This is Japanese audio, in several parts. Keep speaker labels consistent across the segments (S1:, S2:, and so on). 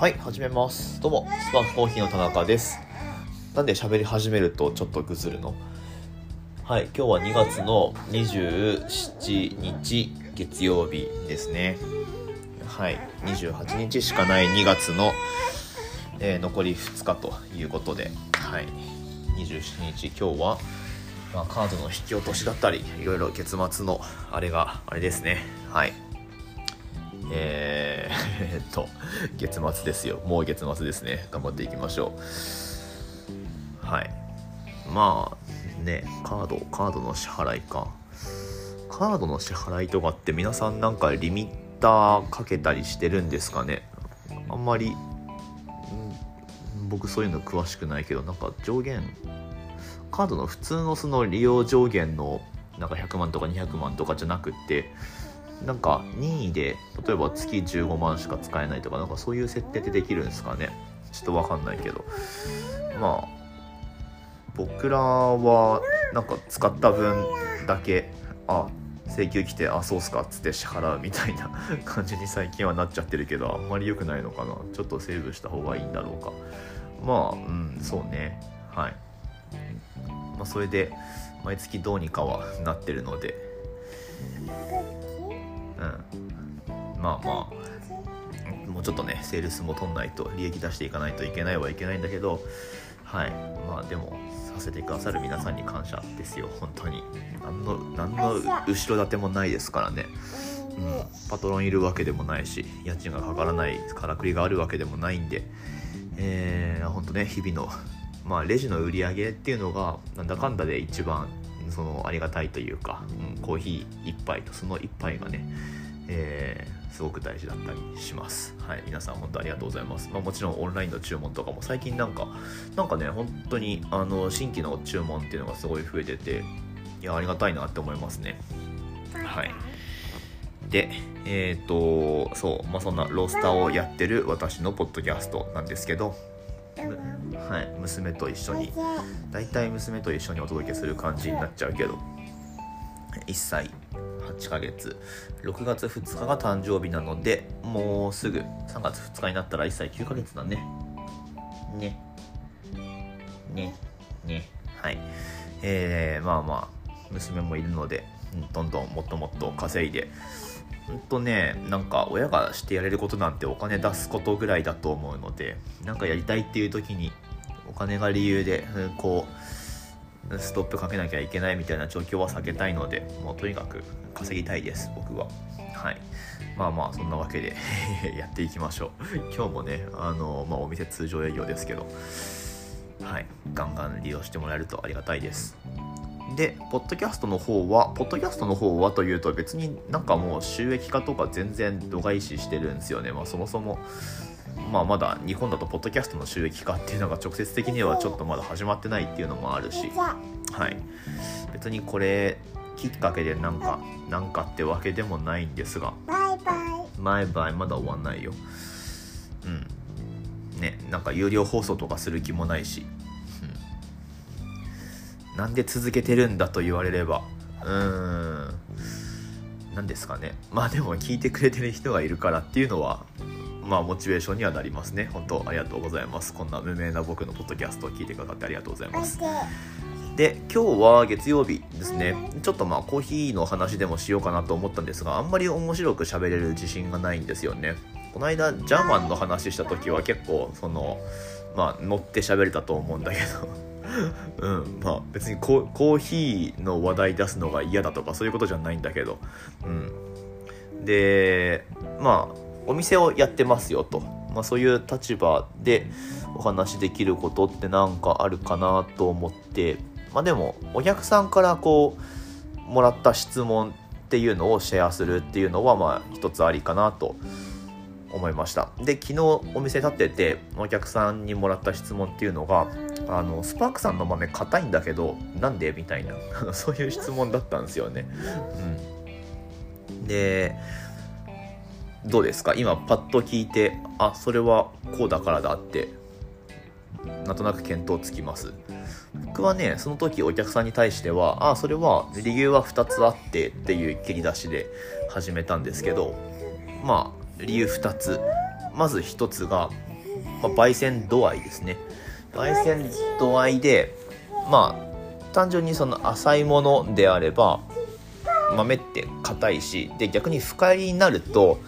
S1: はい始めます。どうもスパークコーヒーの田中です。なんで喋り始めるとちょっとぐずるの？はい今日は2月の27日月曜日ですね。はい28日しかない2月の、えー残り2日ということではい27日今日はまあ、カードの引き落としだったりいろいろ月末のあれがあれですね。はい。えー、えっと月末ですよ。もう月末ですね。頑張っていきましょう。はい。まあねカードカードの支払いか。カードの支払いとかって皆さんなんかリミッターかけたりしてるんですかね。あんまり僕そういうの詳しくないけどなんか上限カードの普通のその利用上限のなんか100万とか200万とかじゃなくってなんか任意で例えば月15万しか使えないとかなんかそういう設定ってできるんですかね？ちょっとわかんないけど。まあ僕らはなんか使った分だけあ請求来てあそうっすかっつって支払うみたいな 感じに最近はなっちゃってるけどあんまり良くないのかな？ちょっとセーブした方がいいんだろうか。まあうんそうね。はい。まあ、それで毎月どうにかはなってるので、まあまあもうちょっとねセールスも取んないと利益出していかないといけないはいけないんだけどはい。まあでもさせてくださる皆さんに感謝ですよ本当に。何の何の後ろ盾もないですからね、うん、パトロンいるわけでもないし家賃がかからないからくりがあるわけでもないんで。えー、本当ね日々のまあ、レジの売り上げっていうのがなんだかんだで一番そのありがたいというか、うん、コーヒー1杯とその1杯がね、えー、すごく大事だったりします。はい、皆さん本当ありがとうございます。まあ、もちろんオンラインの注文とかも最近なんか、なんかね、本当にあの新規の注文っていうのがすごい増えてて、いや、ありがたいなって思いますね。はい。で、えっ、と、そう、まあ、そんなロースターをやってる私のポッドキャストなんですけど、はい、娘と一緒に。大体娘と一緒にお届けする感じになっちゃうけど。1歳8ヶ月。6月2日が誕生日なのでもうすぐ3月2日になったら1歳9ヶ月だね。ね。ね。ね。はい。えー、まあまあ娘もいるのでどんどんもっともっと稼いで。ほんとねなんか親がしてやれることなんてお金出すことぐらいだと思うのでなんかやりたいっていう時にお金が理由でうんこうストップかけなきゃいけないみたいな状況は避けたいのでもうとにかく稼ぎたいです僕は。はい。まあまあそんなわけで やっていきましょう。今日もねあの、まあ、お店通常営業ですけどはい。ガンガン利用してもらえるとありがたいです。で、ポッドキャストの方は、ポッドキャストの方はというと別になんかもう収益化とか全然度外視してるんですよね。まあそもそも、まあまだ日本だとポッドキャストの収益化っていうのが直接的にはちょっとまだ始まってないっていうのもあるし、はい。別にこれきっかけでなんか、なんかってわけでもないんですが、
S2: バイバイ。
S1: バイバイ。まだ終わんないよ。うん。ね、なんか有料放送とかする気もないし、なんで続けてるんだと言われれば。うーん。何ですかね。まあでも聞いてくれてる人がいるからっていうのはまあモチベーションにはなりますね。本当ありがとうございます。こんな無名な僕のポッドキャストを聞いてくださってありがとうございます。で今日は月曜日ですね。ちょっとまあコーヒーの話でもしようかなと思ったんですがあんまり面白く喋れる自信がないんですよね。この間ジャーマンの話した時は結構そのまあ乗って喋れたと思うんだけど。うんまあ別にココーヒーの話題出すのが嫌だとかそういうことじゃないんだけど。うん。でまあお店をやってますよと、まあ、そういう立場でお話しできることってなんかあるかなと思って。まあでもお客さんからこうもらった質問っていうのをシェアするっていうのはまあ一つありかなと思いました。で昨日お店立っててお客さんにもらった質問っていうのがあのスパークさんの豆硬いんだけどなんでみたいな そういう質問だったんですよね。うん、でどうですか？今パッと聞いてあそれはこうだからだってなんとなく見当つきます。僕はねその時お客さんに対してはあそれは理由は2つあってっていう切り出しで始めたんですけどまあ理由2つ。まず1つがまあ、焙煎度合いですね。焙煎度合いでまあ単純にその浅いものであれば豆って硬いしで逆に深入りになると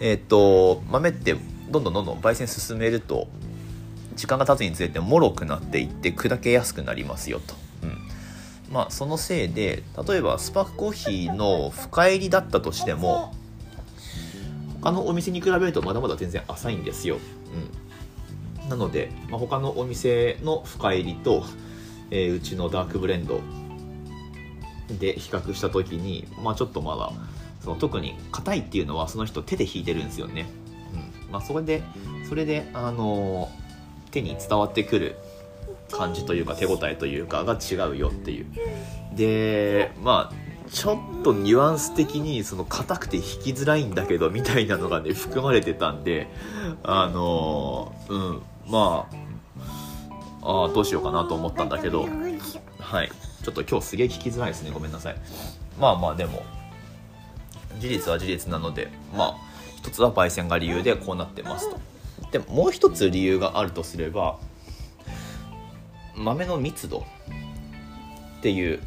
S1: えっ、ー、と豆ってどんどんどんどん焙煎進めると時間が経つにつれてもろくなっていって砕けやすくなりますよと。うんまあ、そのせいで例えばスパークコーヒーの深入りだったとしても他のお店に比べるとまだまだ全然浅いんですよ。うん、なので、まあ、他のお店の深入りと、えー、うちのダークブレンドで比較した時に、まあ、ちょっとまだその特に硬いっていうのはその人手で引いてるんですよね。うん。まあ、それでそれで、あのー、手に伝わってくる感じというか手応えというかが違うよっていう。でまあちょっとニュアンス的にその硬くて引きづらいんだけどみたいなのがね含まれてたんであのー、うん。まああどうしようかなと思ったんだけど。はいちょっと今日すげえ聞きづらいですね。ごめんなさい。まあまあでも事実は事実なのでまあ一つは焙煎が理由でこうなってますと。でもう一つ理由があるとすれば豆の密度っていう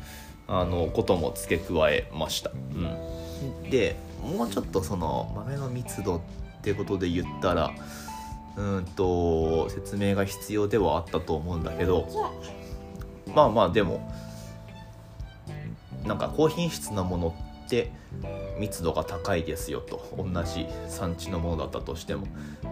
S1: あのことも付け加えました、うん、でもうちょっとその豆の密度ってことで言ったらうんと説明が必要ではあったと思うんだけどまあまあでもなんか高品質なものって密度が高いですよと同じ産地のものだったとしても。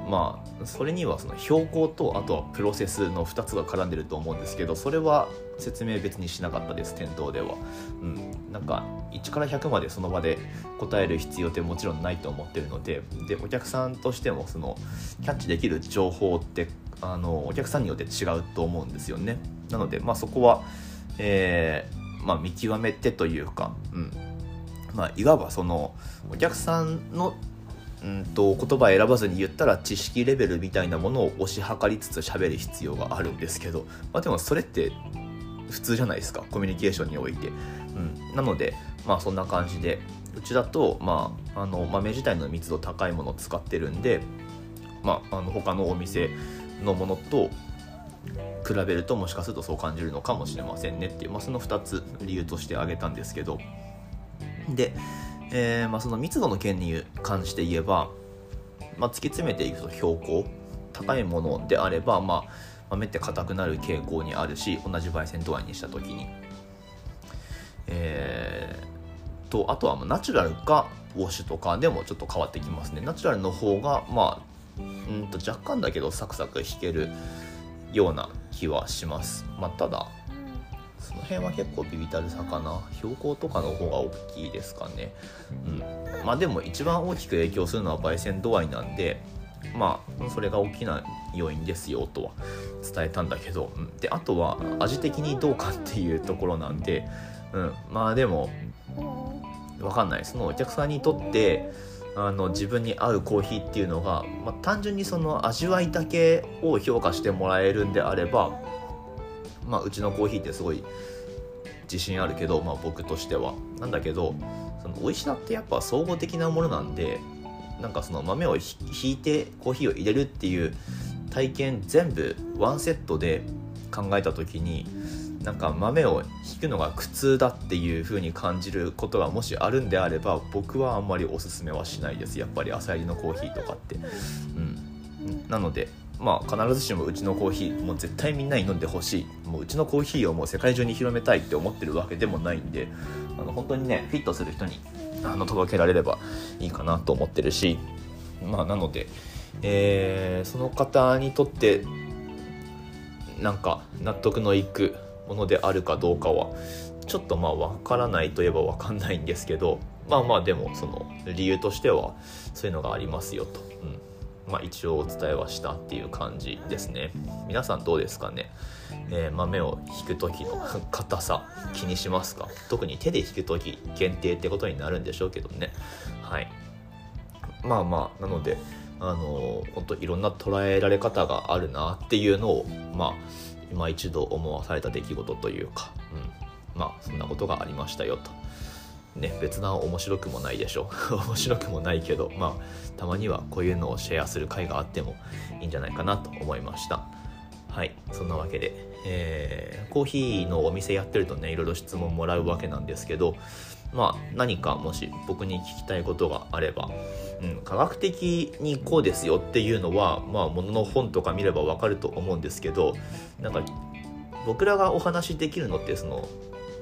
S1: まあそれにはその標高とあとはプロセスの2つが絡んでると思うんですけどそれは説明別にしなかったです店頭では、うん、なんか1から100までその場で答える必要ってもちろんないと思ってるのででお客さんとしてもそのキャッチできる情報ってあのお客さんによって違うと思うんですよね。なのでまあそこは、えーまあ、見極めてというか、うん。まあ、いわばそのお客さんのうんと言葉選ばずに言ったら知識レベルみたいなものを推し量りつつ喋る必要があるんですけど、まあ、でもそれって普通じゃないですかコミュニケーションにおいて、うん、なのでまあそんな感じでうちだと、まあ、あの豆自体の密度高いものを使ってるんで、まあ、あの他のお店のものと比べるともしかするとそう感じるのかもしれませんねっていう、まあ、その2つ理由として挙げたんですけどで、えーまあ、その密度の件に関して言えば、まあ、突き詰めていくと標高高いものであれば、まあ、豆って硬くなる傾向にあるし同じ焙煎度合いにした時に。えー、とあとはナチュラルかウォッシュとかでもちょっと変わってきますねナチュラルの方がまあうんと若干だけどサクサク弾けるような気はします。まあただその辺は結構ビビたるさかな標高とかの方が大きいですかね。うん。まあでも一番大きく影響するのは焙煎度合いなんでまあそれが大きな要因ですよとは伝えたんだけど、うん、であとは味的にどうかっていうところなんで、うん、まあでも分かんない。そのお客さんにとってあの自分に合うコーヒーっていうのが、まあ、単純にその味わいだけを評価してもらえるんであれば、まあ、うちのコーヒーってすごい自信あるけど、まあ、僕としては。なんだけどその美味しさってやっぱ総合的なものなんでなんかその豆をひいてコーヒーを入れるっていう体験全部ワンセットで考えた時になんか豆を引くのが苦痛だっていう風に感じることがもしあるんであれば僕はあんまりおすすめはしないです。やっぱり朝入りのコーヒーとかって、うん、なのでまあ必ずしもうちのコーヒーもう絶対みんなに飲んでほしい。もううちのコーヒーをもう世界中に広めたいって思ってるわけでもないんであの本当にねフィットする人にあの届けられればいいかなと思ってるし。まあなので、えー、その方にとってなんか納得のいくものであるかどうかはちょっとまあ分からないといえば分かんないんですけどまあまあでもその理由としてはそういうのがありますよと、うん。まあ、一応お伝えはしたっていう感じですね。皆さんどうですかね、えー、豆を引く時の硬さ気にしますか？特に手で引く時限定ってことになるんでしょうけどね。はい。まあまあなのであの本当いろんな捉えられ方があるなっていうのをまあ今一度思わされた出来事というか、うん、まあそんなことがありましたよと。ね別な面白くもないでしょ 面白くもないけどまあたまにはこういうのをシェアする回があってもいいんじゃないかなと思いました。はいそんなわけで、えー、コーヒーのお店やってるとねいろいろ質問もらうわけなんですけどまあ何かもし僕に聞きたいことがあればうん、科学的にこうですよっていうのはまあものの本とか見ればわかると思うんですけどなんか僕らがお話しできるのってその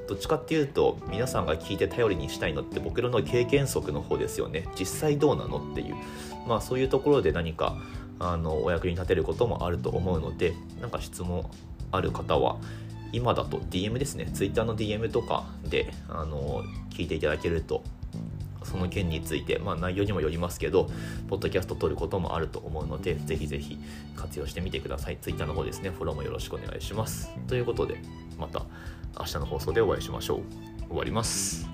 S1: どっちかっていうと皆さんが聞いて頼りにしたいのって僕らの経験則の方ですよね。実際どうなのっていう。まあそういうところで何かあのお役に立てることもあると思うので何か質問ある方は今だと DM ですね Twitter の DM とかであの聞いていただけるとその件について、まあ、内容にもよりますけど、ポッドキャスト撮ることもあると思うので、ぜひぜひ活用してみてください。Twitter の方ですね、フォローもよろしくお願いします。ということで、また明日の放送でお会いしましょう。終わります。